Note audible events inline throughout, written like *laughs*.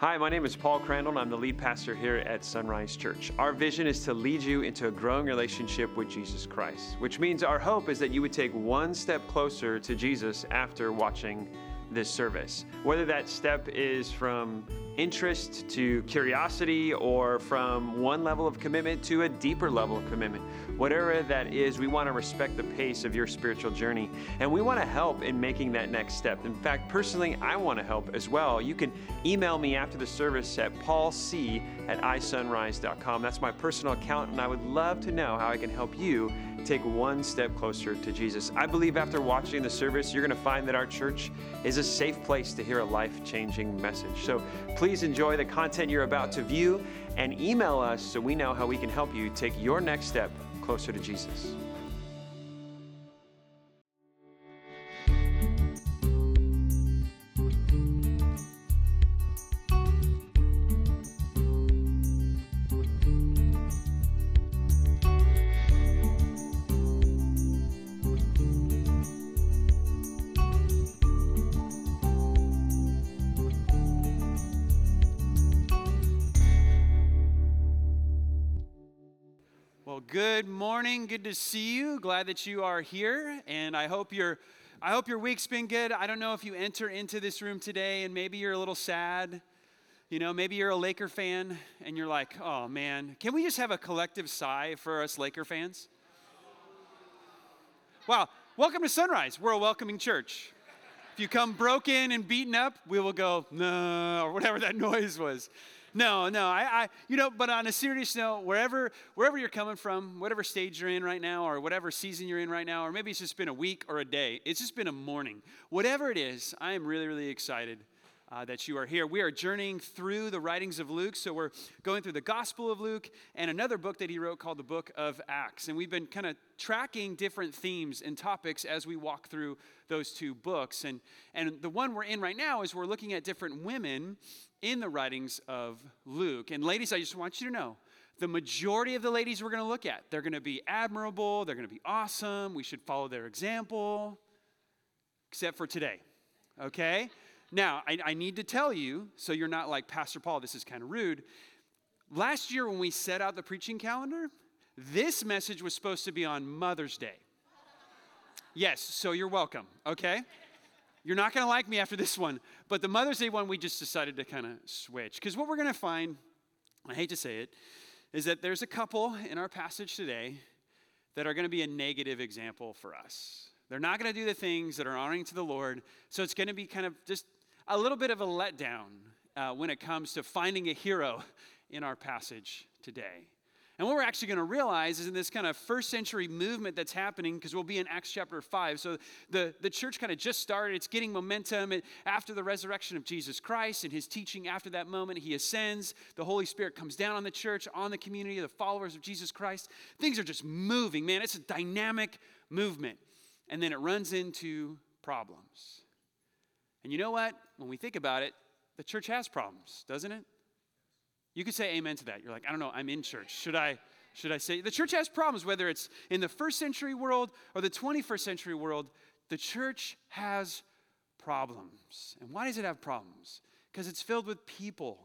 Hi, my name is Paul Crandall, and I'm the lead pastor here at Sonrise Church. Our vision is to lead you into a growing relationship with Jesus Christ, which means our hope is that you would take one step closer to Jesus after watching this service. Whether that step is from interest to curiosity or from one level of commitment to a deeper level of commitment. Whatever that is, we want to respect the pace of your spiritual journey and we want to help in making that next step. In fact, personally, I want to help as well. You can email me after the service at paulc at isonrise.com. That's my personal account, and I would love to know how I can help you take one step closer to Jesus. I believe after watching the service, you're going to find that our church is a safe place to hear a life changing message. So please enjoy the content you're about to view and email us so we know how we can help you take your next step closer to Jesus. Good morning. Good to see you. Glad that you are here, and I hope your I hope your week's been good. I don't know if you enter into this room today and maybe you're a little sad. You know, maybe you're a Laker fan and you're like, "Oh man, can we just have a collective sigh for us Laker fans?" Wow, welcome to Sonrise. We're a welcoming church. If you come broken and beaten up, we will go, "No," or whatever that *laughs* noise was. No, no. I, I, you know, but on a serious note, wherever, wherever you're coming from, whatever stage you're in right now, or whatever season you're in right now, or maybe it's just been a week or a day, it's just been a morning. Whatever it is, I am really, really excited uh, that you are here. We are journeying through the writings of Luke. So we're going through the Gospel of Luke and another book that he wrote called the Book of Acts. And we've been kind of tracking different themes and topics as we walk through those two books. And, and the one we're in right now is we're looking at different women in the writings of Luke. And ladies, I just want you to know the majority of the ladies we're going to look at, they're going to be admirable, they're going to be awesome, we should follow their example, except for today, okay? Now, I, I need to tell you, so you're not like, Pastor Paul, this is kind of rude. Last year, when we set out the preaching calendar, this message was supposed to be on Mother's Day. Yes, so you're welcome, okay? You're not gonna like me after this one, but the Mother's Day one, we just decided to kind of switch. Because what we're gonna find, I hate to say it, is that there's a couple in our passage today that are gonna be a negative example for us. They're not gonna do the things that are honoring to the Lord, so it's gonna be kind of just a little bit of a letdown uh, when it comes to finding a hero in our passage today. And what we're actually going to realize is in this kind of first century movement that's happening, because we'll be in Acts chapter 5. So the, the church kind of just started, it's getting momentum. And after the resurrection of Jesus Christ and his teaching after that moment, he ascends. The Holy Spirit comes down on the church, on the community, the followers of Jesus Christ. Things are just moving, man. It's a dynamic movement. And then it runs into problems. And you know what? When we think about it, the church has problems, doesn't it? You could say amen to that. You're like, I don't know, I'm in church. Should I should I say the church has problems whether it's in the first century world or the 21st century world, the church has problems. And why does it have problems? Because it's filled with people,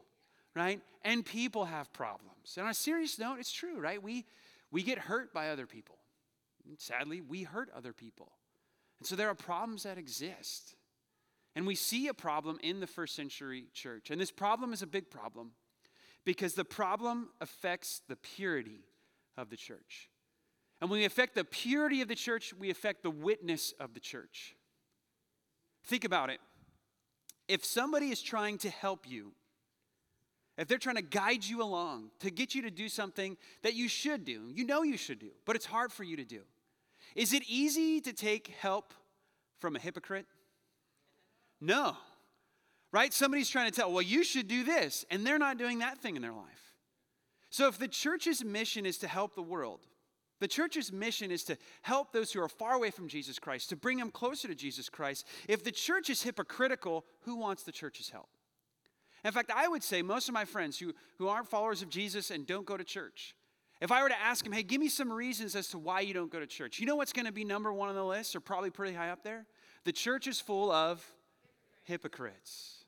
right? And people have problems. And on a serious note, it's true, right? We we get hurt by other people. And sadly, we hurt other people. And so there are problems that exist. And we see a problem in the first century church. And this problem is a big problem because the problem affects the purity of the church. And when we affect the purity of the church, we affect the witness of the church. Think about it. If somebody is trying to help you, if they're trying to guide you along to get you to do something that you should do, you know you should do, but it's hard for you to do, is it easy to take help from a hypocrite? No. Right? Somebody's trying to tell, well, you should do this, and they're not doing that thing in their life. So if the church's mission is to help the world, the church's mission is to help those who are far away from Jesus Christ, to bring them closer to Jesus Christ. If the church is hypocritical, who wants the church's help? In fact, I would say most of my friends who, who aren't followers of Jesus and don't go to church, if I were to ask them, hey, give me some reasons as to why you don't go to church, you know what's going to be number one on the list, or probably pretty high up there? The church is full of hypocrites.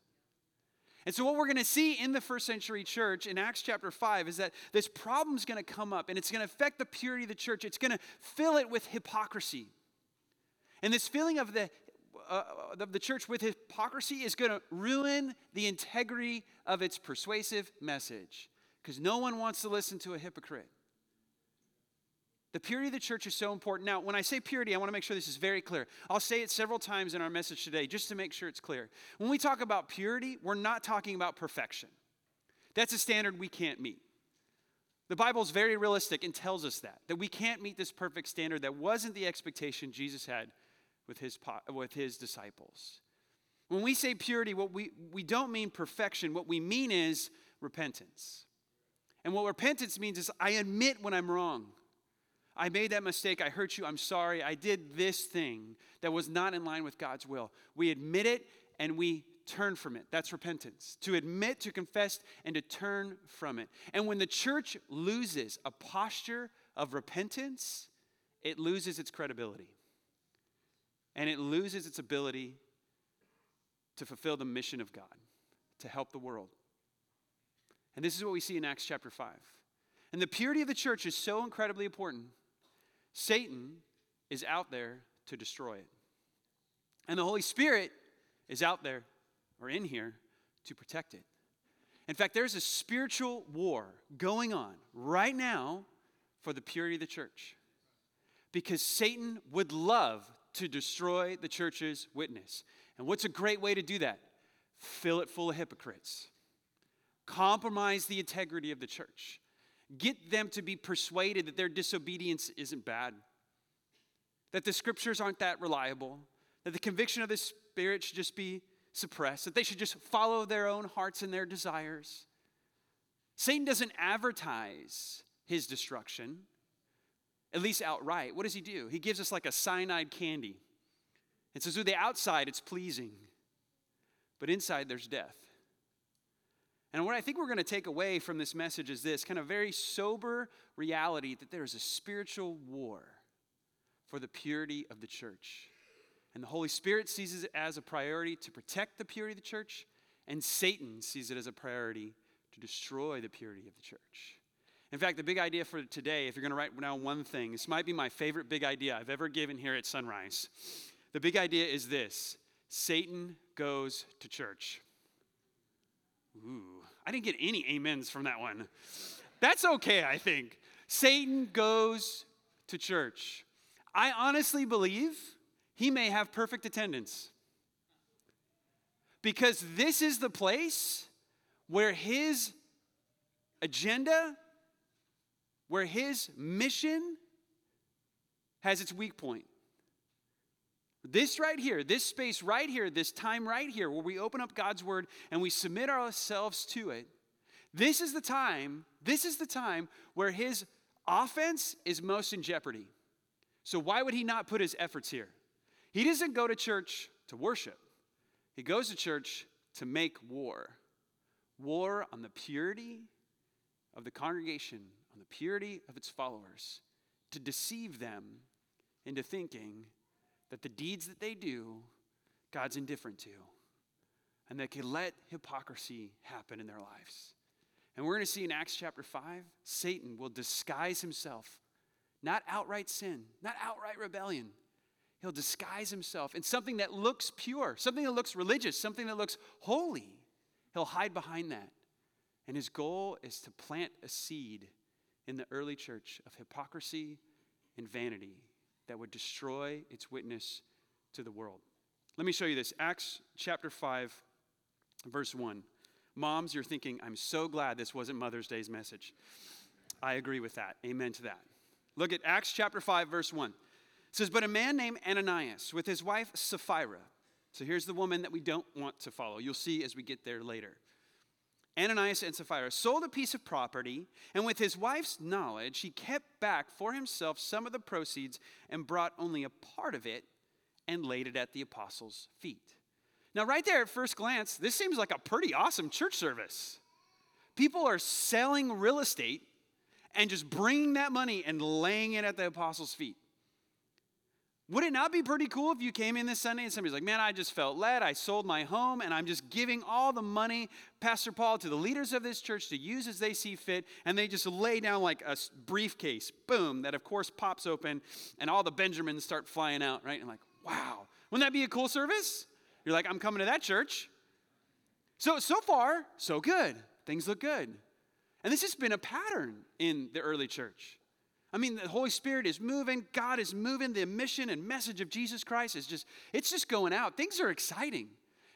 And so, what we're going to see in the first century church in Acts chapter 5 is that this problem is going to come up and it's going to affect the purity of the church. It's going to fill it with hypocrisy. And this feeling of the, uh, of the church with hypocrisy is going to ruin the integrity of its persuasive message because no one wants to listen to a hypocrite. The purity of the church is so important. Now, when I say purity, I want to make sure this is very clear. I'll say it several times in our message today just to make sure it's clear. When we talk about purity, we're not talking about perfection. That's a standard we can't meet. The Bible is very realistic and tells us that, that we can't meet this perfect standard. That wasn't the expectation Jesus had with his, with his disciples. When we say purity, what we, we don't mean perfection. What we mean is repentance. And what repentance means is I admit when I'm wrong. I made that mistake. I hurt you. I'm sorry. I did this thing that was not in line with God's will. We admit it and we turn from it. That's repentance. To admit, to confess, and to turn from it. And when the church loses a posture of repentance, it loses its credibility. And it loses its ability to fulfill the mission of God, to help the world. And this is what we see in Acts chapter 5. And the purity of the church is so incredibly important Satan is out there to destroy it. And the Holy Spirit is out there or in here to protect it. In fact, there's a spiritual war going on right now for the purity of the church because Satan would love to destroy the church's witness. And what's a great way to do that? Fill it full of hypocrites, compromise the integrity of the church. Get them to be persuaded that their disobedience isn't bad, that the scriptures aren't that reliable, that the conviction of the Spirit should just be suppressed, that they should just follow their own hearts and their desires. Satan doesn't advertise his destruction, at least outright. What does he do? He gives us like a cyanide candy. And says, so the outside, it's pleasing, but inside, there's death. And what I think we're going to take away from this message is this kind of very sober reality that there is a spiritual war for the purity of the church. And the Holy Spirit sees it as a priority to protect the purity of the church, and Satan sees it as a priority to destroy the purity of the church. In fact, the big idea for today, if you're going to write down one thing, this might be my favorite big idea I've ever given here at Sonrise. The big idea is this Satan goes to church. Ooh, I didn't get any amens from that one. That's okay, I think. Satan goes to church. I honestly believe he may have perfect attendance. Because this is the place where his agenda, where his mission has its weak point. This right here, this space right here, this time right here, where we open up God's word and we submit ourselves to it, this is the time, this is the time where his offense is most in jeopardy. So, why would he not put his efforts here? He doesn't go to church to worship, he goes to church to make war. War on the purity of the congregation, on the purity of its followers, to deceive them into thinking that the deeds that they do, God's indifferent to, and they can let hypocrisy happen in their lives. And we're going to see in Acts chapter 5, Satan will disguise himself, not outright sin, not outright rebellion. He'll disguise himself in something that looks pure, something that looks religious, something that looks holy. He'll hide behind that. And his goal is to plant a seed in the early church of hypocrisy and vanity that would destroy its witness to the world. Let me show you this Acts chapter 5, verse 1. Moms, you're thinking, I'm so glad this wasn't Mother's Day's message. I agree with that. Amen to that. Look at Acts chapter 5, verse 1. It says, But a man named Ananias with his wife Sapphira. So here's the woman that we don't want to follow. You'll see as we get there later. Ananias and Sapphira sold a piece of property, and with his wife's knowledge, he kept back for himself some of the proceeds and brought only a part of it and laid it at the apostles' feet. Now, right there at first glance, this seems like a pretty awesome church service. People are selling real estate and just bringing that money and laying it at the apostles' feet. Would it not be pretty cool if you came in this Sunday and somebody's like, man, I just felt led. I sold my home and I'm just giving all the money, Pastor Paul, to the leaders of this church to use as they see fit. And they just lay down like a briefcase, boom, that of course pops open and all the Benjamins start flying out, right? And like, wow, wouldn't that be a cool service? You're like, I'm coming to that church. So, so far, so good. Things look good. And this has been a pattern in the early church. I mean, the Holy Spirit is moving, God is moving, the mission and message of Jesus Christ is just, it's just going out. Things are exciting.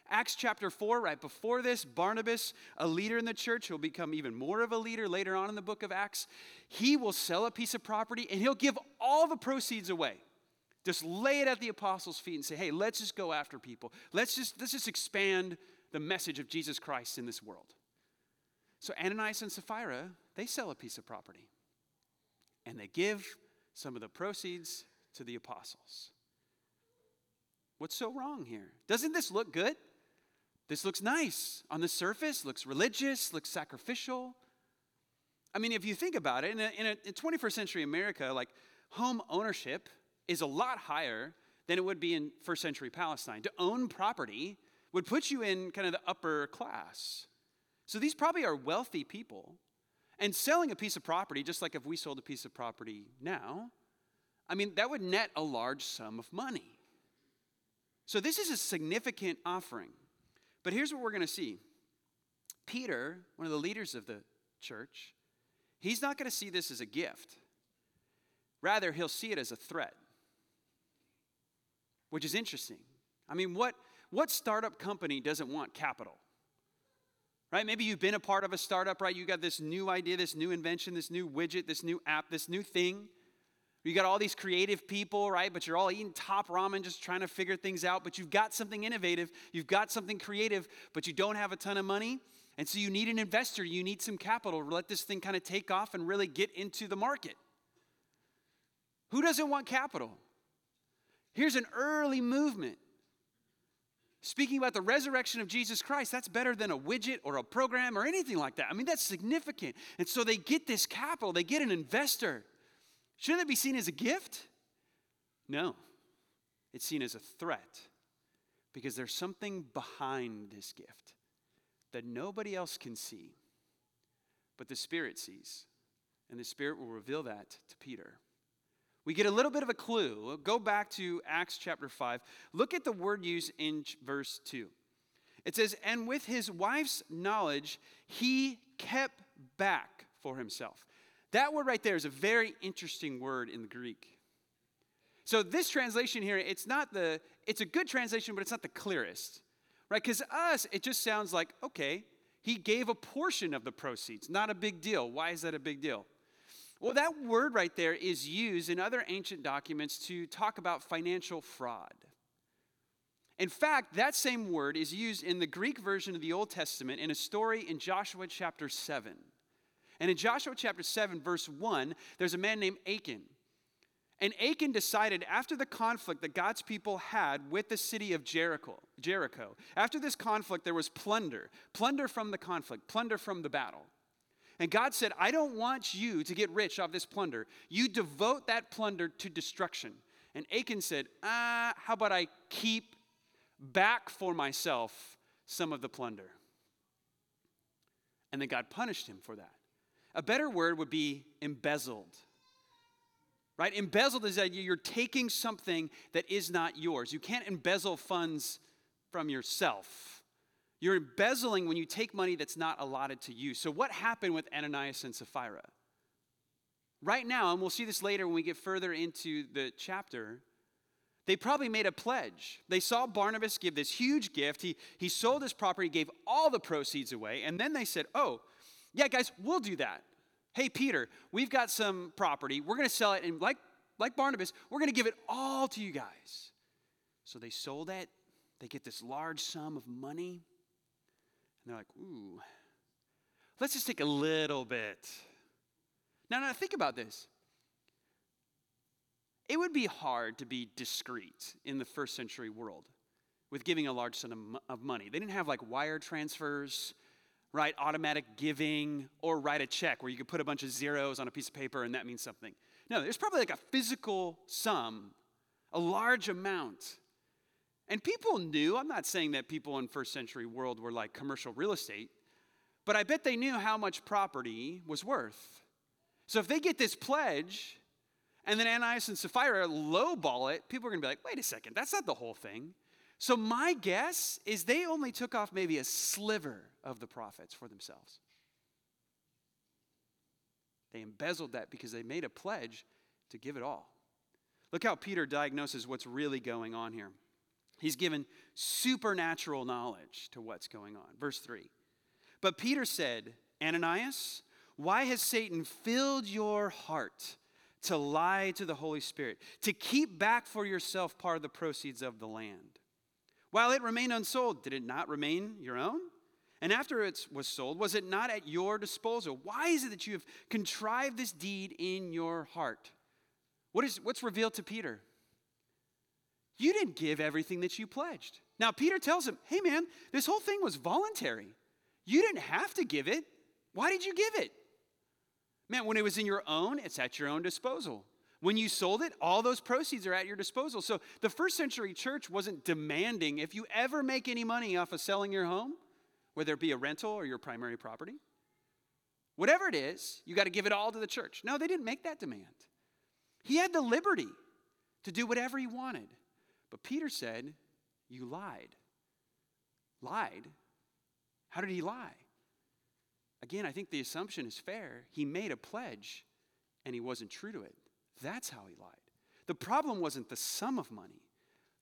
Acts chapter 4, right before this, Barnabas, a leader in the church, who'll become even more of a leader later on in the book of Acts, he will sell a piece of property and he'll give all the proceeds away. Just lay it at the apostles' feet and say, hey, let's just go after people. Let's just, let's just expand the message of Jesus Christ in this world. So Ananias and Sapphira, they sell a piece of property and they give some of the proceeds to the apostles. What's so wrong here? Doesn't this look good? This looks nice on the surface, looks religious, looks sacrificial. I mean, if you think about it, in, a, in, a, in 21st century America, like home ownership is a lot higher than it would be in first century Palestine. To own property would put you in kind of the upper class. So these probably are wealthy people. And selling a piece of property, just like if we sold a piece of property now, I mean, that would net a large sum of money. So this is a significant offering. But here's what we're going to see Peter, one of the leaders of the church, he's not going to see this as a gift. Rather, he'll see it as a threat, which is interesting. I mean, what, what startup company doesn't want capital? Right? Maybe you've been a part of a startup, right? You got this new idea, this new invention, this new widget, this new app, this new thing. You got all these creative people, right? But you're all eating top ramen, just trying to figure things out. But you've got something innovative, you've got something creative, but you don't have a ton of money. And so you need an investor, you need some capital to let this thing kind of take off and really get into the market. Who doesn't want capital? Here's an early movement speaking about the resurrection of Jesus Christ, that's better than a widget or a program or anything like that. I mean, that's significant. And so they get this capital, they get an investor. Shouldn't it be seen as a gift? No, it's seen as a threat because there's something behind this gift that nobody else can see, but the Spirit sees. And the Spirit will reveal that to Peter we get a little bit of a clue. Go back to Acts chapter 5. Look at the word used in verse 2. It says, And with his wife's knowledge, he kept back for himself. That word right there is a very interesting word in the Greek. So this translation here, it's not the, it's a good translation, but it's not the clearest, right? Because us, it just sounds like, okay, he gave a portion of the proceeds, not a big deal. Why is that a big deal? Well, that word right there is used in other ancient documents to talk about financial fraud. In fact, that same word is used in the Greek version of the Old Testament in a story in Joshua chapter 7. And in Joshua chapter 7, verse 1, there's a man named Achan. And Achan decided after the conflict that God's people had with the city of Jericho, Jericho, after this conflict, there was plunder, plunder from the conflict, plunder from the battle. And God said, I don't want you to get rich off this plunder. You devote that plunder to destruction. And Achan said, Ah, how about I keep back for myself some of the plunder? And then God punished him for that. A better word would be embezzled. Right? Embezzled is that you're taking something that is not yours. You can't embezzle funds from yourself. You're embezzling when you take money that's not allotted to you. So, what happened with Ananias and Sapphira? Right now, and we'll see this later when we get further into the chapter, they probably made a pledge. They saw Barnabas give this huge gift. He, he sold his property, gave all the proceeds away, and then they said, Oh, yeah, guys, we'll do that. Hey, Peter, we've got some property. We're going to sell it, and like, like Barnabas, we're going to give it all to you guys. So they sold it. They get this large sum of money. And they're like, ooh, let's just take a little bit. Now, now think about this. It would be hard to be discreet in the first century world with giving a large sum of money. They didn't have like wire transfers, right? Automatic giving, or write a check where you could put a bunch of zeros on a piece of paper and that means something. No, there's probably like a physical sum a large amount. And people knew, I'm not saying that people in first century world were like commercial real estate, but I bet they knew how much property was worth. So if they get this pledge and then Ananias and Sapphira lowball it, people are going to be like, wait a second, that's not the whole thing. So my guess is they only took off maybe a sliver of the profits for themselves. They embezzled that because they made a pledge to give it all. Look how Peter diagnoses what's really going on here. He's given supernatural knowledge to what's going on. Verse 3. But Peter said, Ananias, why has Satan filled your heart to lie to the Holy Spirit, to keep back for yourself part of the proceeds of the land? While it remained unsold, did it not remain your own? And after it was sold, was it not at your disposal? Why is it that you have contrived this deed in your heart? What is, what's revealed to Peter? You didn't give everything that you pledged. Now, Peter tells him, hey man, this whole thing was voluntary. You didn't have to give it. Why did you give it? Man, when it was in your own, it's at your own disposal. When you sold it, all those proceeds are at your disposal. So the first century church wasn't demanding if you ever make any money off of selling your home, whether it be a rental or your primary property, whatever it is, you got to give it all to the church. No, they didn't make that demand. He had the liberty to do whatever he wanted. But Peter said, You lied. Lied? How did he lie? Again, I think the assumption is fair. He made a pledge and he wasn't true to it. That's how he lied. The problem wasn't the sum of money,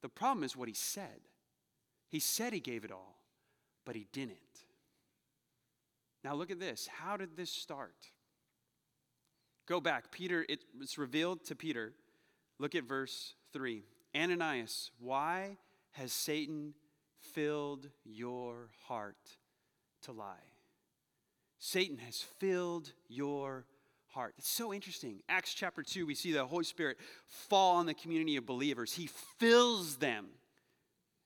the problem is what he said. He said he gave it all, but he didn't. Now, look at this. How did this start? Go back. Peter, it was revealed to Peter. Look at verse 3. Ananias, why has Satan filled your heart to lie? Satan has filled your heart. It's so interesting. Acts chapter 2, we see the Holy Spirit fall on the community of believers. He fills them.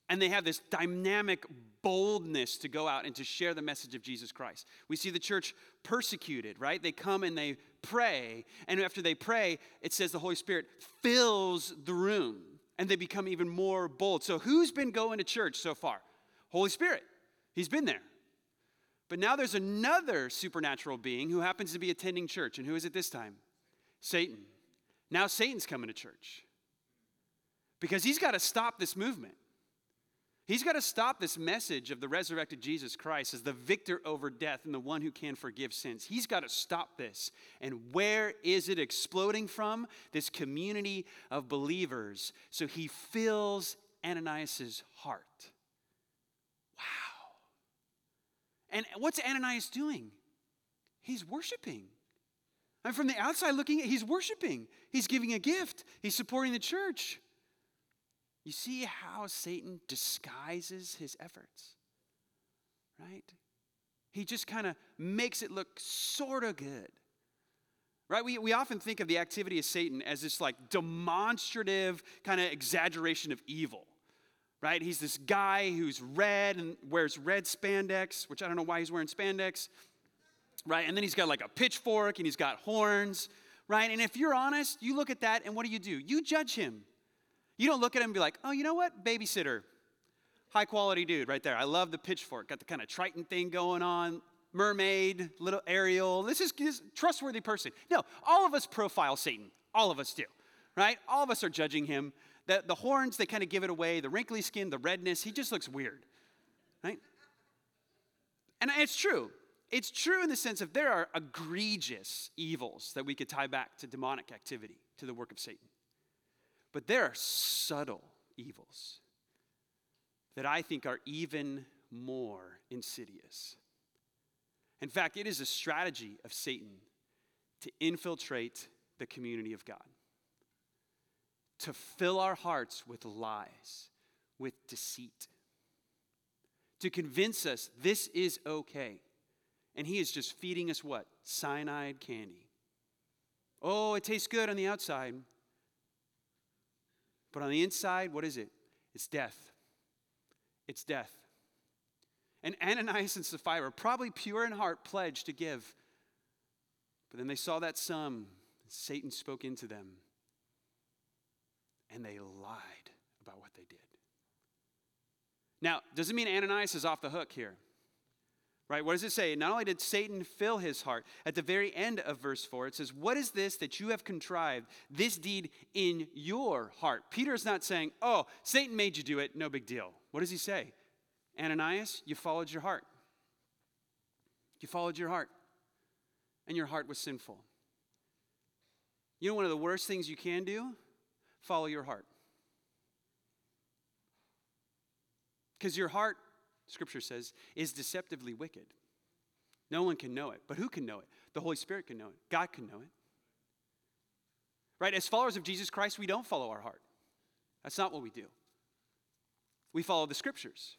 And they have this dynamic boldness to go out and to share the message of Jesus Christ. We see the church persecuted, right? They come and they pray. And after they pray, it says the Holy Spirit fills the room and they become even more bold. So, who's been going to church so far? Holy Spirit. He's been there. But now there's another supernatural being who happens to be attending church. And who is it this time? Satan. Now Satan's coming to church because he's got to stop this movement. He's got to stop this message of the resurrected Jesus Christ as the victor over death and the one who can forgive sins. He's got to stop this. And where is it exploding from? This community of believers. So he fills Ananias' heart. Wow. And what's Ananias doing? He's worshiping. And from the outside looking, at, he's worshiping. He's giving a gift. He's supporting the church. You see how Satan disguises his efforts, right? He just kind of makes it look sort of good. Right? We, we often think of the activity of Satan as this like demonstrative kind of exaggeration of evil. Right? He's this guy who's red and wears red spandex, which I don't know why he's wearing spandex. Right? And then he's got like a pitchfork and he's got horns. Right? And if you're honest, you look at that and what do you do? You judge him. You don't look at him and be like, oh, you know what? Babysitter. High quality dude right there. I love the pitchfork. Got the kind of Triton thing going on. Mermaid, little Ariel. This is, this trustworthy person. No, all of us profile Satan. All of us do, right? All of us are judging him. The, the horns, they kind of give it away. The wrinkly skin, the redness, he just looks weird, right? And it's true. It's true in the sense of there are egregious evils that we could tie back to demonic activity, to the work of Satan. But there are subtle evils that I think are even more insidious. In fact, it is a strategy of Satan to infiltrate the community of God, to fill our hearts with lies, with deceit, to convince us this is okay. And he is just feeding us what? Cyanide candy. Oh, it tastes good on the outside, but on the inside, what is it? It's death. It's death. And Ananias and Sapphira, probably pure in heart, pledged to give. But then they saw that sum. Satan spoke into them. and they lied about what they did. Now, doesn't mean Ananias is off the hook here. Right? What does it say? Not only did Satan fill his heart, at the very end of verse 4, it says, What is this that you have contrived, this deed in your heart? Peter is not saying, Oh, Satan made you do it, no big deal. What does he say? Ananias, you followed your heart. You followed your heart, and your heart was sinful. You know, one of the worst things you can do? Follow your heart. Because your heart, scripture says, is deceptively wicked. No one can know it. But who can know it? The Holy Spirit can know it. God can know it. Right? As followers of Jesus Christ, we don't follow our heart. That's not what we do. We follow the scriptures.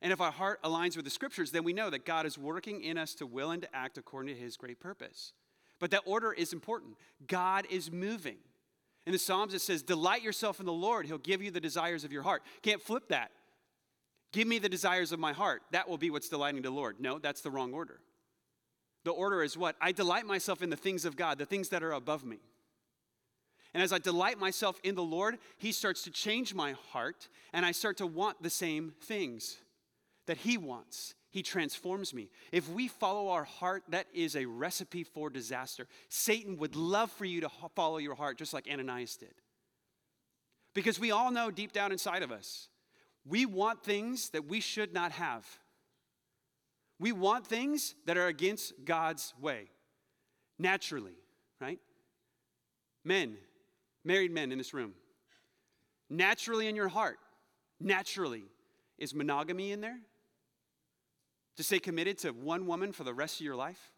And if our heart aligns with the scriptures, then we know that God is working in us to will and to act according to his great purpose. But that order is important. God is moving. In the Psalms, it says, Delight yourself in the Lord. He'll give you the desires of your heart. Can't flip that. Give me the desires of my heart. That will be what's delighting to the Lord. No, that's the wrong order. The order is what? I delight myself in the things of God, the things that are above me. And as I delight myself in the Lord, He starts to change my heart, and I start to want the same things that He wants. He transforms me. If we follow our heart, that is a recipe for disaster. Satan would love for you to follow your heart just like Ananias did. Because we all know deep down inside of us, we want things that we should not have. We want things that are against God's way, naturally, right? Men, married men in this room, naturally in your heart, naturally, is monogamy in there? To stay committed to one woman for the rest of your life?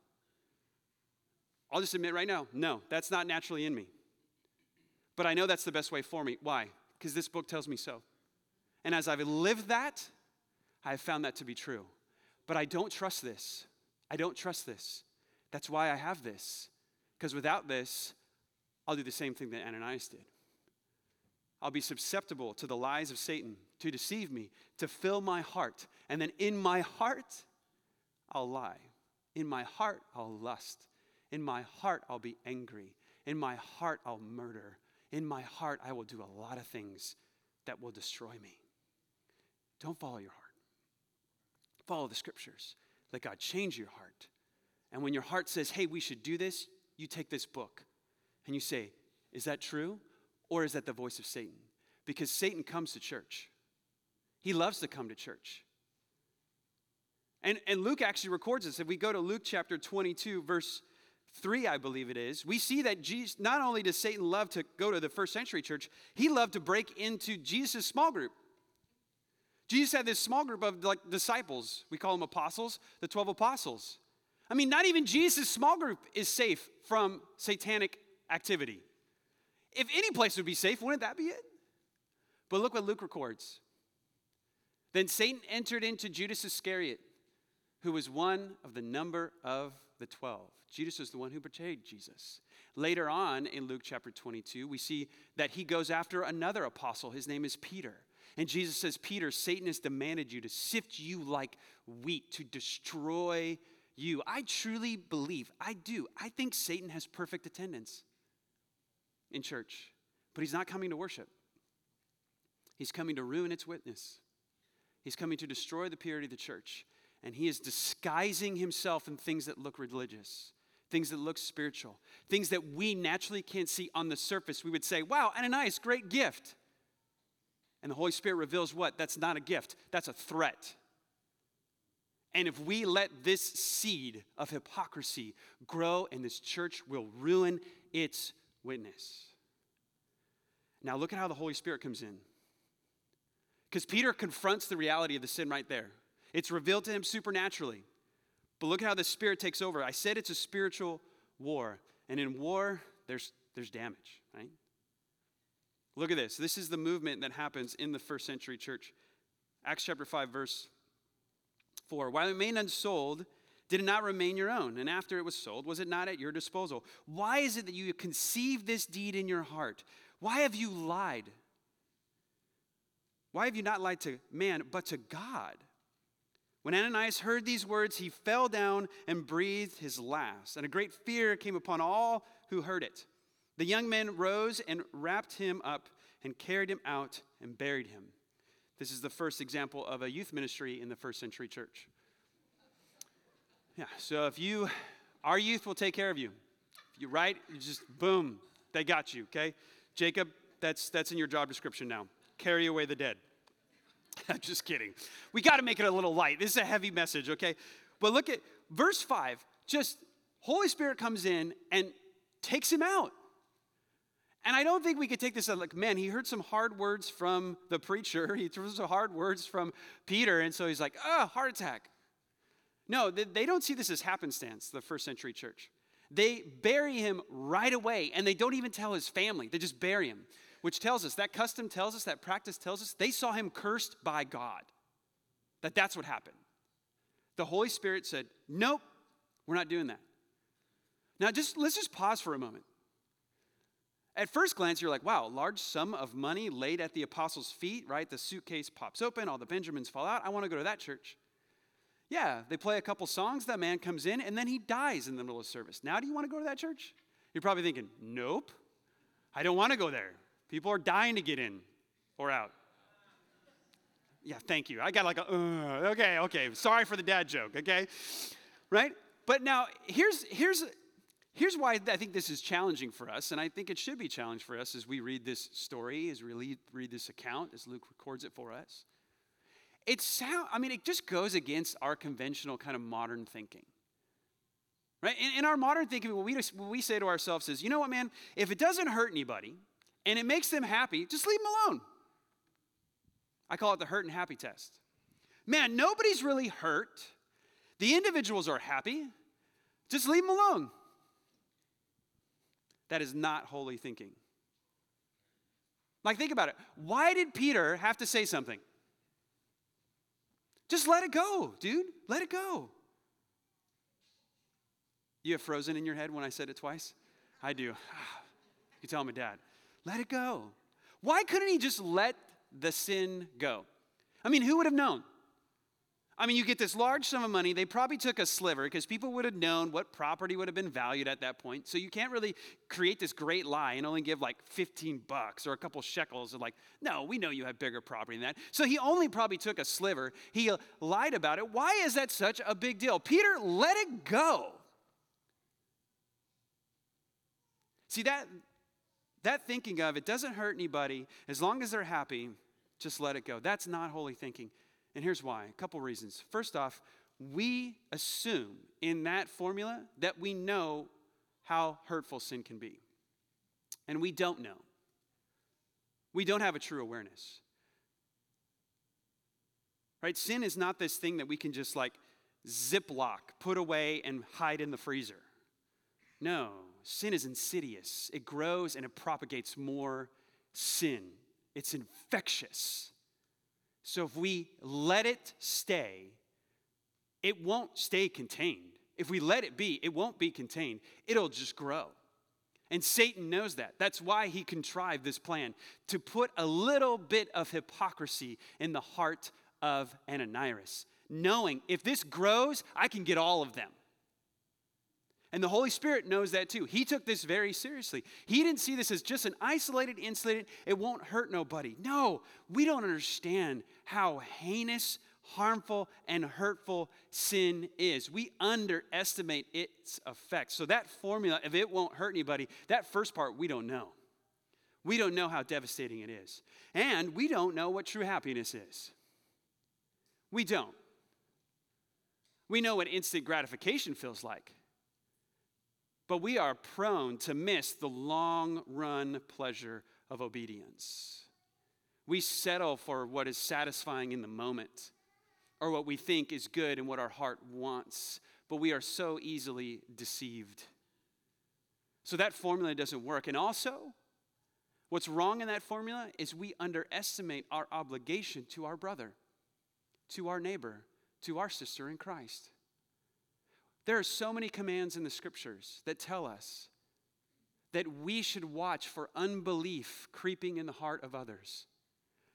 I'll just admit right now, no, that's not naturally in me. But I know that's the best way for me. Why? Because this book tells me so. And as I've lived that, I have found that to be true. But I don't trust this. I don't trust this. That's why I have this. Because without this, I'll do the same thing that Ananias did. I'll be susceptible to the lies of Satan to deceive me, to fill my heart. And then in my heart, I'll lie. In my heart, I'll lust. In my heart, I'll be angry. In my heart, I'll murder. In my heart, I will do a lot of things that will destroy me. Don't follow your heart. Follow the scriptures. Let God change your heart. And when your heart says, hey, we should do this, you take this book and you say, is that true? Or is that the voice of Satan? Because Satan comes to church. He loves to come to church. And, and Luke actually records this. If we go to Luke chapter 22, verse 3, I believe it is, we see that Jesus, not only does Satan love to go to the first century church, he loved to break into Jesus' small group. Jesus had this small group of like disciples. We call them apostles, the 12 apostles. I mean, not even Jesus' small group is safe from satanic activity. If any place would be safe, wouldn't that be it? But look what Luke records. Then Satan entered into Judas Iscariot, who was one of the number of the 12. Judas was the one who betrayed Jesus. Later on in Luke chapter 22, we see that he goes after another apostle. His name is Peter. And Jesus says, Peter, Satan has demanded you to sift you like wheat, to destroy you. I truly believe, I do, I think Satan has perfect attendance in church, but he's not coming to worship. He's coming to ruin its witness. He's coming to destroy the purity of the church. And he is disguising himself in things that look religious, things that look spiritual, things that we naturally can't see on the surface. We would say, wow, Ananias, great gift. And the Holy Spirit reveals what? That's not a gift, that's a threat. And if we let this seed of hypocrisy grow in this church, will ruin its witness. Now, look at how the Holy Spirit comes in. Because Peter confronts the reality of the sin right there. It's revealed to him supernaturally. But look at how the Spirit takes over. I said it's a spiritual war. And in war, there's, there's damage, right? Look at this. This is the movement that happens in the first century church. Acts chapter 5, verse 4. While it remained unsold, did it not remain your own? And after it was sold, was it not at your disposal? Why is it that you conceived this deed in your heart? Why have you lied? Why have you not lied to man, but to God? When Ananias heard these words, he fell down and breathed his last, and a great fear came upon all who heard it. The young men rose and wrapped him up and carried him out and buried him. This is the first example of a youth ministry in the first century church. Yeah, so if you, our youth will take care of you. If you write, you just boom, they got you, okay? Jacob, that's, that's in your job description now. Carry away the dead. *laughs* I'm just kidding. We got to make it a little light. This is a heavy message, okay? But look at verse 5. Just Holy Spirit comes in and takes him out. And I don't think we could take this as like, man, he heard some hard words from the preacher. *laughs* He threw some hard words from Peter. And so he's like, oh, heart attack. No, they don't see this as happenstance, the first century church. They bury him right away, and they don't even tell his family. They just bury him, which tells us that custom tells us, that practice tells us, they saw him cursed by God. That that's what happened. The Holy Spirit said, Nope, we're not doing that. Now, just let's just pause for a moment. At first glance, you're like, wow, large sum of money laid at the apostles' feet, right? The suitcase pops open, all the Benjamins fall out. I want to go to that church. Yeah, they play a couple songs, that man comes in, and then he dies in the middle of service. Now, do you want to go to that church? You're probably thinking, nope, I don't want to go there. People are dying to get in or out. Yeah, thank you. I got like a, okay, okay. Sorry for the dad joke, okay? Right? But now, here's, here's, Here's why I think this is challenging for us, and I think it should be challenging for us as we read this story, as we read this account, as Luke records it for us. It sound, I mean, it just goes against our conventional kind of modern thinking. Right? In, in our modern thinking, what we, what we say to ourselves is, you know what, man, if it doesn't hurt anybody and it makes them happy, just leave them alone. I call it the hurt and happy test. Man, nobody's really hurt. The individuals are happy. Just leave them alone. That is not holy thinking. Like, think about it. Why did Peter have to say something? Just let it go, dude. Let it go. You have frozen in your head when I said it twice? I do. *sighs* You tell my dad, let it go. Why couldn't he just let the sin go? I mean, who would have known? I mean, you get this large sum of money. They probably took a sliver because people would have known what property would have been valued at that point. So you can't really create this great lie and only give like 15 bucks or a couple shekels of like, no, we know you have bigger property than that. So he only probably took a sliver. He uh, lied about it. Why is that such a big deal? Peter, let it go. See, that, that thinking of it doesn't hurt anybody as long as they're happy, just let it go. That's not holy thinking. And here's why a couple reasons. First off, we assume in that formula that we know how hurtful sin can be. And we don't know. We don't have a true awareness. Right? Sin is not this thing that we can just like ziplock, put away, and hide in the freezer. No, sin is insidious. It grows and it propagates more sin. It's infectious. So if we let it stay, it won't stay contained. If we let it be, it won't be contained. It'll just grow. And Satan knows that. That's why he contrived this plan to put a little bit of hypocrisy in the heart of Ananias, knowing if this grows, I can get all of them. And the Holy Spirit knows that too. He took this very seriously. He didn't see this as just an isolated incident, it won't hurt nobody. No, we don't understand how heinous, harmful, and hurtful sin is. We underestimate its effects. So, that formula, if it won't hurt anybody, that first part we don't know. We don't know how devastating it is. And we don't know what true happiness is. We don't. We know what instant gratification feels like. But we are prone to miss the long run pleasure of obedience. We settle for what is satisfying in the moment or what we think is good and what our heart wants, but we are so easily deceived. So that formula doesn't work. And also, what's wrong in that formula is we underestimate our obligation to our brother, to our neighbor, to our sister in Christ. There are so many commands in the scriptures that tell us that we should watch for unbelief creeping in the heart of others,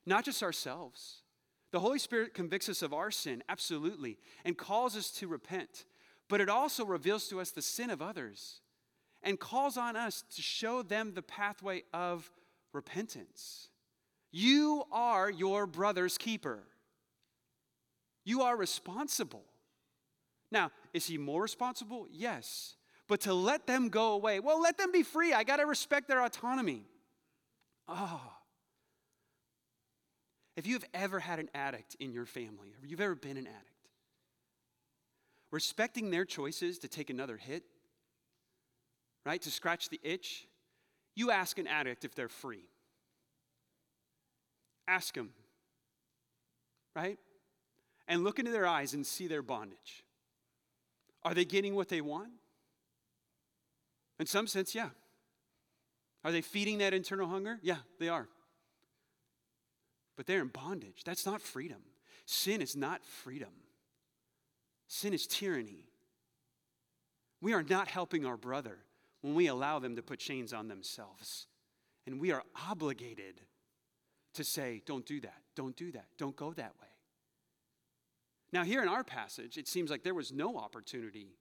not just ourselves. The Holy Spirit convicts us of our sin, absolutely, and calls us to repent, but it also reveals to us the sin of others and calls on us to show them the pathway of repentance. You are your brother's keeper. You are responsible. Now, is he more responsible? Yes. But to let them go away, well, let them be free. I got to respect their autonomy. Oh. If you've ever had an addict in your family, or you've ever been an addict, respecting their choices to take another hit, right, to scratch the itch, you ask an addict if they're free. Ask them, right? And look into their eyes and see their bondage. Are they getting what they want? In some sense, yeah. Are they feeding that internal hunger? Yeah, they are. But they're in bondage. That's not freedom. Sin is not freedom, sin is tyranny. We are not helping our brother when we allow them to put chains on themselves. And we are obligated to say, don't do that, don't do that, don't go that way. Now, here in our passage, it seems like there was no opportunity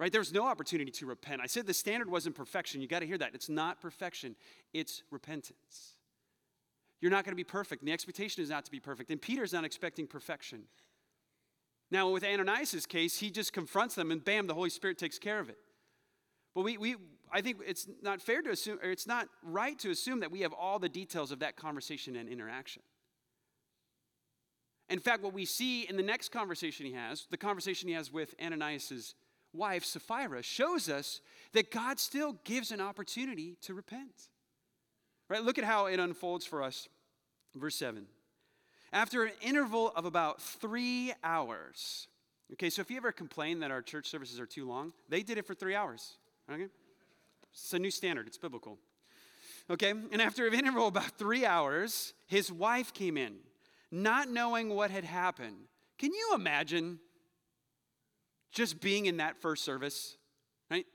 right? There was no opportunity to repent. I said the standard wasn't perfection. You got to hear that. It's not perfection, it's repentance. You're not going to be perfect. And the expectation is not to be perfect. And Peter's not expecting perfection. Now, with Ananias' case, he just confronts them and bam, the Holy Spirit takes care of it. But we, we, I think it's not fair to assume, or it's not right to assume that we have all the details of that conversation and interaction. In fact, what we see in the next conversation he has, the conversation he has with Ananias' wife, Sapphira, shows us that God still gives an opportunity to repent. Right? Look at how it unfolds for us. Verse 7. After an interval of about three hours, okay, so if you ever complain that our church services are too long, they did it for three hours. Okay? It's a new standard, it's biblical. Okay, and after an interval of about three hours, his wife came in, not knowing what had happened. Can you imagine just being in that first service, right?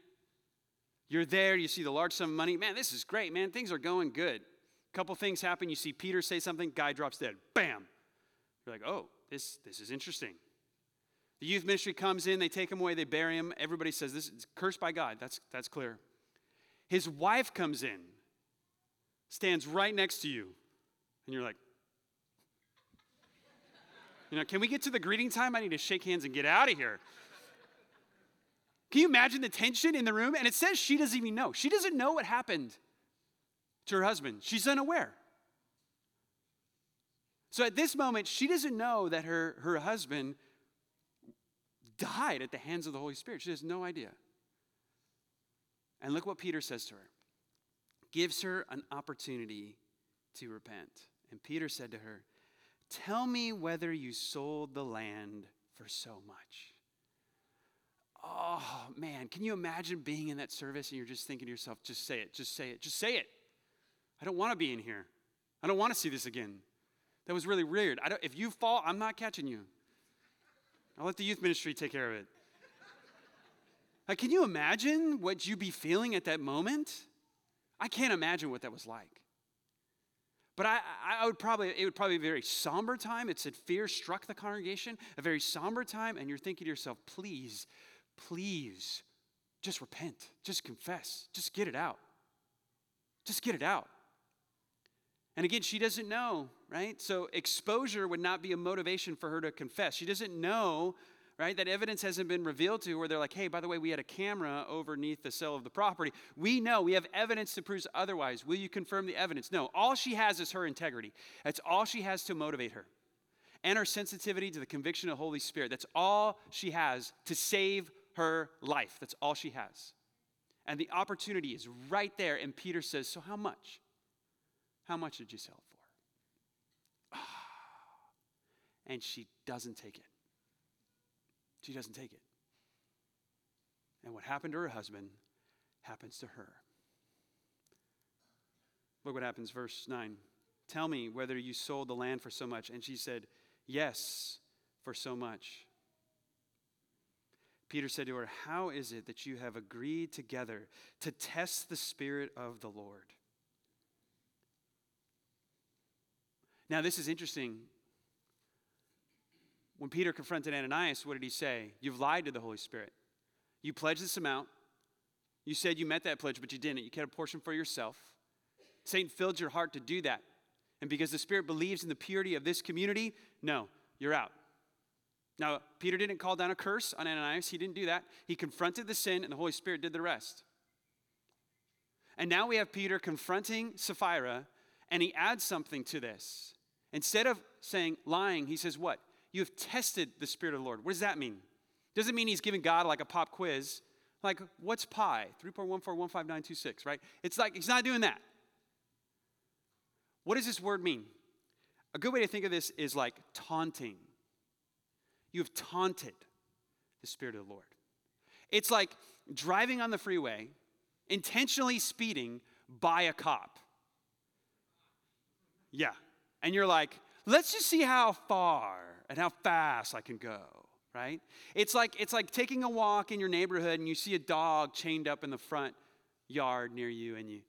You're there, you see the large sum of money. Man, this is great, man. Things are going good. A couple things happen. You see Peter say something, guy drops dead. Bam. You're like, oh, this, this is interesting. The youth ministry comes in, they take him away, they bury him. Everybody says this is cursed by God. That's, that's clear. His wife comes in, stands right next to you, and you're like, you know, can we get to the greeting time? I need to shake hands and get out of here. Can you imagine the tension in the room? And it says she doesn't even know. She doesn't know what happened to her husband, she's unaware. So at this moment, she doesn't know that her, her husband died at the hands of the Holy Spirit. She has no idea. And look what Peter says to her gives her an opportunity to repent. And Peter said to her, Tell me whether you sold the land for so much. Oh, man, can you imagine being in that service and you're just thinking to yourself, just say it, just say it, just say it. I don't want to be in here. I don't want to see this again. That was really weird. I don't, if you fall, I'm not catching you. I'll let the youth ministry take care of it. *laughs* Like, can you imagine what you'd be feeling at that moment? I can't imagine what that was like. But I, I would probably, it would probably be a very somber time. It said fear struck the congregation, a very somber time, and you're thinking to yourself, please please just repent, just confess, just get it out. Just get it out. And again, she doesn't know, right? So exposure would not be a motivation for her to confess. She doesn't know, right? That evidence hasn't been revealed to her where they're like, hey, by the way, we had a camera underneath the sale of the property. We know we have evidence to prove otherwise. Will you confirm the evidence? No, all she has is her integrity. That's all she has to motivate her. And her sensitivity to the conviction of the Holy Spirit. That's all she has to save her life. That's all she has. And the opportunity is right there. And Peter says, So how much? How much did you sell it for? Ah. And she doesn't take it. She doesn't take it. And what happened to her husband happens to her. Look what happens, verse 9. Tell me whether you sold the land for so much. And she said, Yes, for so much. Peter said to her, How is it that you have agreed together to test the Spirit of the Lord? Now, this is interesting. When Peter confronted Ananias, what did he say? You've lied to the Holy Spirit. You pledged this amount. You said you met that pledge, but you didn't. You kept a portion for yourself. Satan filled your heart to do that. And because the Spirit believes in the purity of this community, no, you're out. Now, Peter didn't call down a curse on Ananias. He didn't do that. He confronted the sin, and the Holy Spirit did the rest. And now we have Peter confronting Sapphira, and he adds something to this. Instead of saying lying, he says, What? You have tested the Spirit of the Lord. What does that mean? Doesn't mean he's giving God like a pop quiz. Like, what's pi? 3.141592.6, right? It's like, he's not doing that. What does this word mean? A good way to think of this is like taunting. You have taunted the Spirit of the Lord. It's like driving on the freeway, intentionally speeding by a cop. Yeah. And you're like, let's just see how far and how fast I can go, right? It's like it's like taking a walk in your neighborhood and you see a dog chained up in the front yard near you and you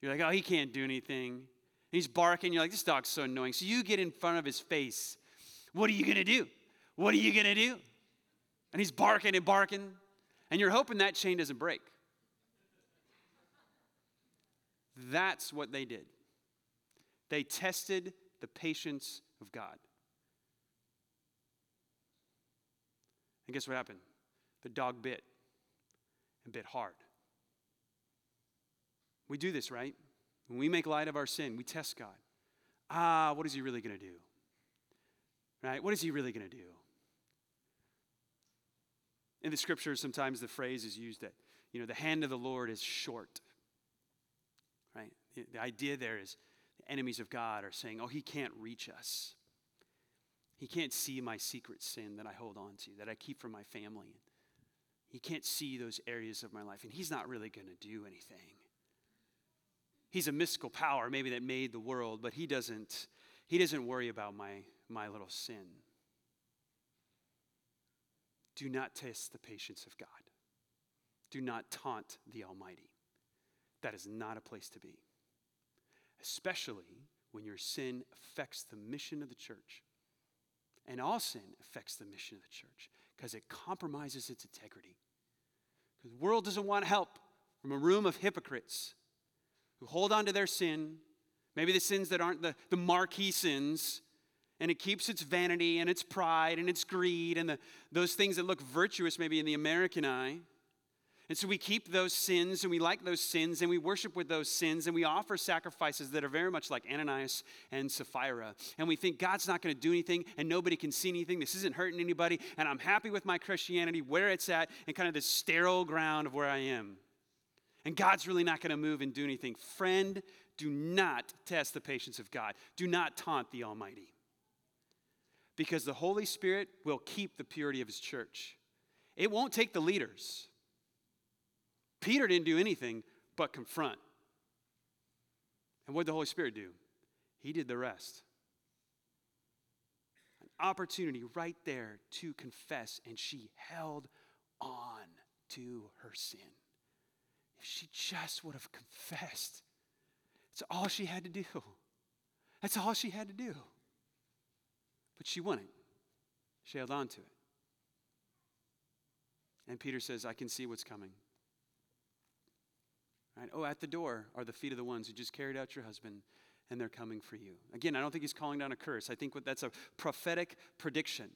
you're like, "Oh, he can't do anything." And He's barking. You're like, "This dog's so annoying." So you get in front of his face. What are you going to do? What are you going to do? And he's barking and barking, and you're hoping that chain doesn't break. That's what they did. They tested the patience of God. And guess what happened? The dog bit and bit hard. We do this, right? When we make light of our sin, we test God. Ah, what is he really going to do? Right? What is he really going to do? In the scriptures, sometimes the phrase is used that, you know, the hand of the Lord is short. Right? The, idea there is enemies of God are saying, oh, he can't reach us. He can't see my secret sin that I hold on to, that I keep from my family. He can't see those areas of my life, and he's not really going to do anything. He's a mystical power, maybe that made the world, but he doesn't, he doesn't worry about my, my little sin. Do not test the patience of God. Do not taunt the Almighty. That is not a place to be, especially when your sin affects the mission of the church. And all sin affects the mission of the church because it compromises its integrity. Because the world doesn't want help from a room of hypocrites who hold on to their sin, maybe the sins that aren't the, the marquee sins, and it keeps its vanity and its pride and its greed and the, those things that look virtuous maybe in the American eye. And so we keep those sins and we like those sins and we worship with those sins and we offer sacrifices that are very much like Ananias and Sapphira. And we think God's not going to do anything and nobody can see anything. This isn't hurting anybody. And I'm happy with my Christianity where it's at and kind of this sterile ground of where I am. And God's really not going to move and do anything. Friend, do not test the patience of God. Do not taunt the Almighty because the Holy Spirit will keep the purity of his church. It won't take the leaders. Peter didn't do anything but confront. And what did the Holy Spirit do? He did the rest. An opportunity right there to confess, and she held on to her sin. If she just would have confessed, that's all she had to do. That's all she had to do. But she wouldn't. She held on to it. And Peter says, I can see what's coming. Right? Oh, at the door are the feet of the ones who just carried out your husband, and they're coming for you. Again, I don't think he's calling down a curse. I think that's a prophetic prediction.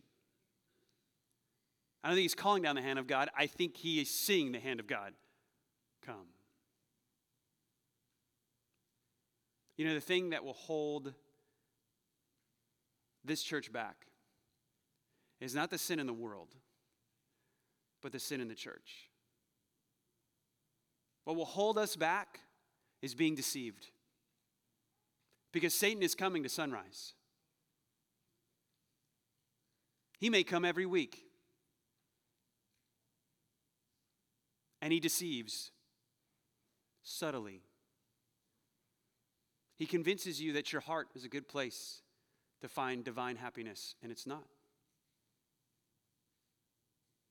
I don't think he's calling down the hand of God. I think he is seeing the hand of God come. You know, the thing that will hold this church back is not the sin in the world, but the sin in the church. What will hold us back is being deceived. Because Satan is coming to Sonrise. He may come every week. And he deceives subtly. He convinces you that your heart is a good place to find divine happiness, and it's not.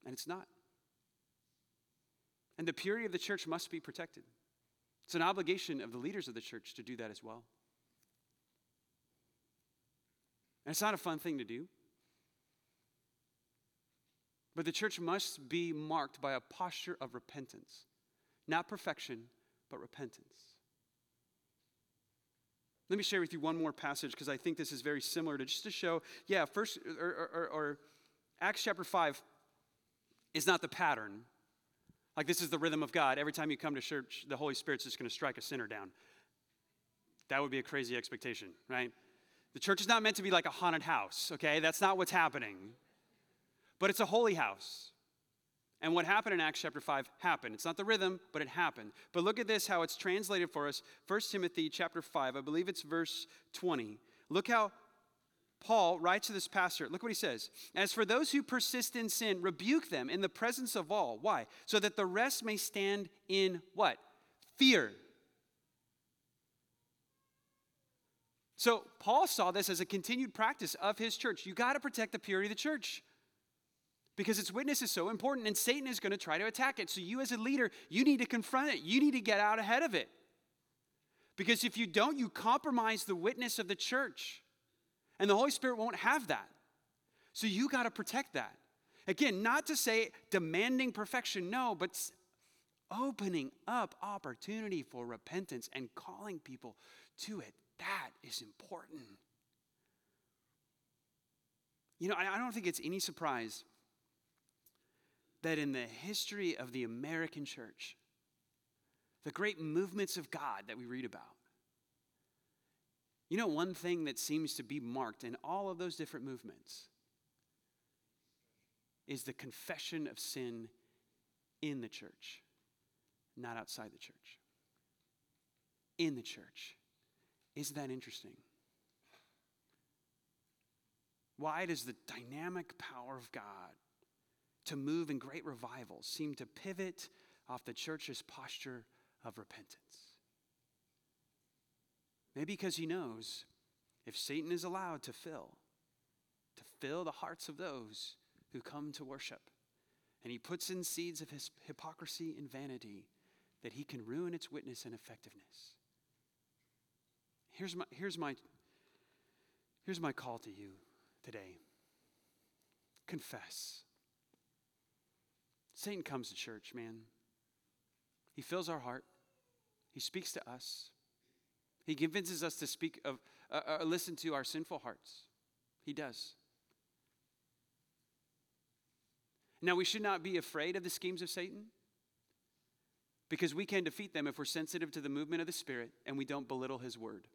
And it's not. And the purity of the church must be protected. It's an obligation of the leaders of the church to do that as well. And it's not a fun thing to do. But the church must be marked by a posture of repentance. Not perfection, but repentance. Let me share with you one more passage because I think this is very similar to just to show, yeah, first or, or, or Acts chapter 5 is not the pattern. Like this is the rhythm of God. Every time you come to church, the Holy Spirit's just going to strike a sinner down. That would be a crazy expectation, right? The church is not meant to be like a haunted house, okay? That's not what's happening. But it's a holy house. And what happened in Acts chapter 5 happened. It's not the rhythm, but it happened. But look at this how it's translated for us. 1 Timothy chapter 5, I believe it's verse 20. Look how Paul writes to this pastor. Look what he says. As for those who persist in sin, rebuke them in the presence of all. Why? So that the rest may stand in what? Fear. So Paul saw this as a continued practice of his church. You got to protect the purity of the church because its witness is so important and Satan is going to try to attack it. So you as a leader, you need to confront it. You need to get out ahead of it. Because if you don't, you compromise the witness of the church. And the Holy Spirit won't have that. So you got to protect that. Again, not to say demanding perfection, no, but opening up opportunity for repentance and calling people to it. That is important. You know, I don't think it's any surprise that in the history of the American church, the great movements of God that we read about, you know, one thing that seems to be marked in all of those different movements is the confession of sin in the church, not outside the church. In the church. Isn't that interesting? Why does the dynamic power of God to move in great revivals seem to pivot off the church's posture of repentance. Maybe because he knows if Satan is allowed to fill, to fill the hearts of those who come to worship, and he puts in seeds of his hypocrisy and vanity, that he can ruin its witness and effectiveness. Here's my, here's my, here's my call to you today confess. Satan comes to church, man. He fills our heart. He speaks to us. He convinces us to speak of, uh, uh, listen to our sinful hearts. He does. Now, we should not be afraid of the schemes of Satan because we can defeat them if we're sensitive to the movement of the Spirit and we don't belittle his word.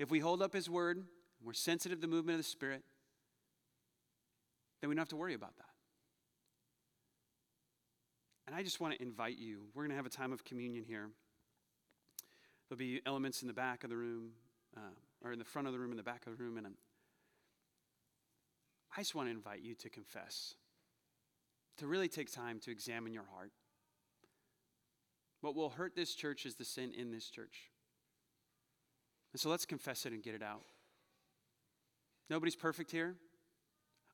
If we hold up his word, we're sensitive to the movement of the Spirit, then we don't have to worry about that. And I just want to invite you. We're going to have a time of communion here. There'll be elements in the back of the room, uh, or in the front of the room, in the back of the room, and I'm, I just want to invite you to confess, to really take time to examine your heart. What will hurt this church is the sin in this church. And so let's confess it and get it out. Nobody's perfect here.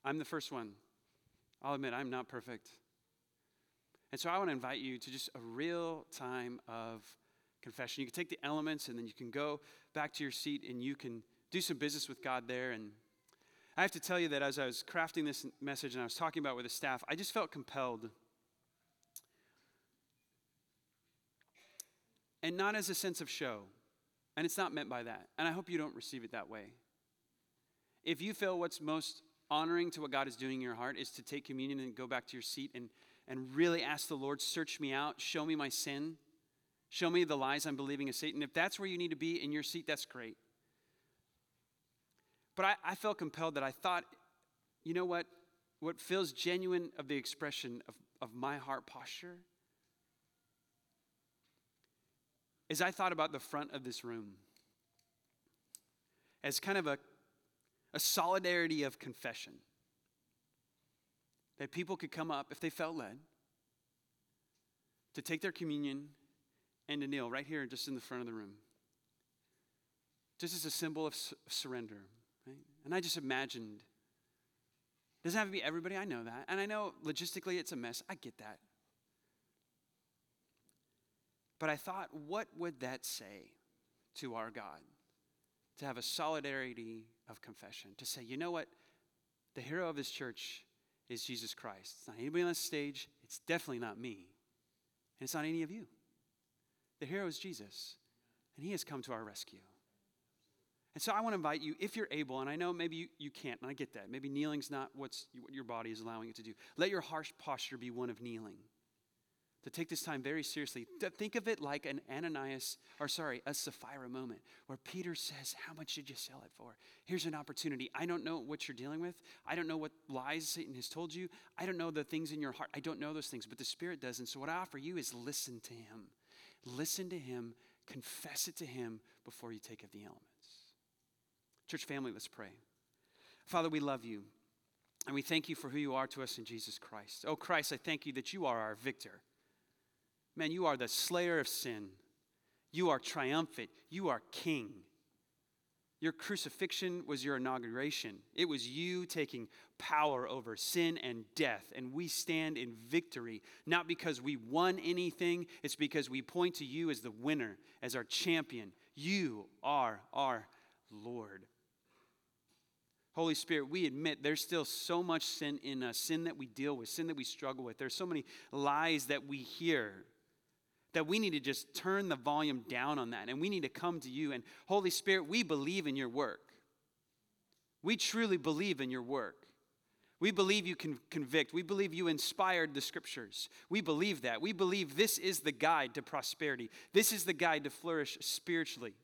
I'm the first one. I'll admit I'm not perfect. And so I want to invite you to just a real time of confession. You can take the elements and then you can go back to your seat and you can do some business with God there. And I have to tell you that as I was crafting this message and I was talking about with the staff, I just felt compelled. And not as a sense of show. And it's not meant by that. And I hope you don't receive it that way. If you feel what's most honoring to what God is doing in your heart is to take communion and go back to your seat and, and really ask the Lord, search me out, show me my sin, show me the lies I'm believing of Satan. If that's where you need to be in your seat, that's great. But I, I felt compelled that I thought, you know what? What feels genuine of the expression of, of my heart posture is I thought about the front of this room as kind of a a solidarity of confession. That people could come up if they felt led to take their communion and to kneel right here, just in the front of the room. Just as a symbol of su- surrender. Right? And I just imagined, it doesn't have to be everybody, I know that. And I know logistically it's a mess, I get that. But I thought, what would that say to our God? To have a solidarity of confession to say, you know what? The hero of this church is Jesus Christ. It's not anybody on this stage. It's definitely not me. And it's not any of you. The hero is Jesus. And He has come to our rescue. And so I want to invite you, if you're able, and I know maybe you, you can't, and I get that. Maybe kneeling's not what's, what your body is allowing you to do. Let your harsh posture be one of kneeling. To take this time very seriously. To think of it like an Ananias, or sorry, a Sapphira moment, where Peter says, How much did you sell it for? Here's an opportunity. I don't know what you're dealing with. I don't know what lies Satan has told you. I don't know the things in your heart. I don't know those things, but the Spirit does. And so what I offer you is listen to him. Listen to him, confess it to him before you take of the elements. Church family, let's pray. Father, we love you. And we thank you for who you are to us in Jesus Christ. Oh, Christ, I thank you that you are our victor. Man, you are the slayer of sin. You are triumphant. You are king. Your crucifixion was your inauguration. It was you taking power over sin and death. And we stand in victory, not because we won anything, it's because we point to you as the winner, as our champion. You are our Lord. Holy Spirit, we admit there's still so much sin in us, sin that we deal with, sin that we struggle with. There's so many lies that we hear that we need to just turn the volume down on that and we need to come to you. And Holy Spirit, we believe in your work. We truly believe in your work. We believe you can convict. We believe you inspired the scriptures. We believe that. We believe this is the guide to prosperity. This is the guide to flourish spiritually.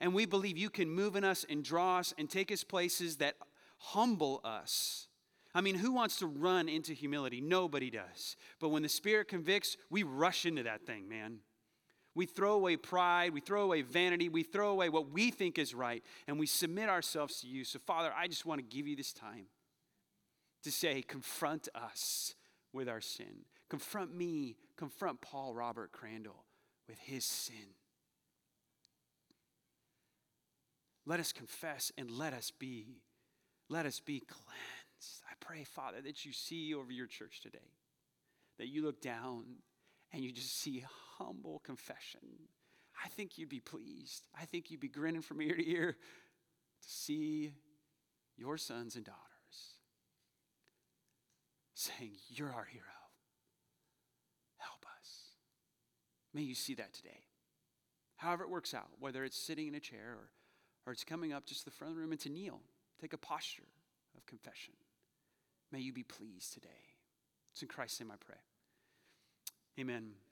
And we believe you can move in us and draw us and take us places that humble us. I mean, who wants to run into humility? Nobody does. But when the Spirit convicts, we rush into that thing, man. We throw away pride, we throw away vanity, we throw away what we think is right, and we submit ourselves to you. So, Father, I just want to give you this time to say, confront us with our sin. Confront me, confront Paul Robert Crandall with his sin. Let us confess and let us be. Let us be cleansed. Pray, Father, that you see over your church today, that you look down and you just see humble confession. I think you'd be pleased. I think you'd be grinning from ear to ear to see your sons and daughters saying, You're our hero. Help us. May you see that today. However, it works out, whether it's sitting in a chair or or it's coming up just the front of the room and to kneel, take a posture of confession. May you be pleased today. It's in Christ's name I pray. Amen.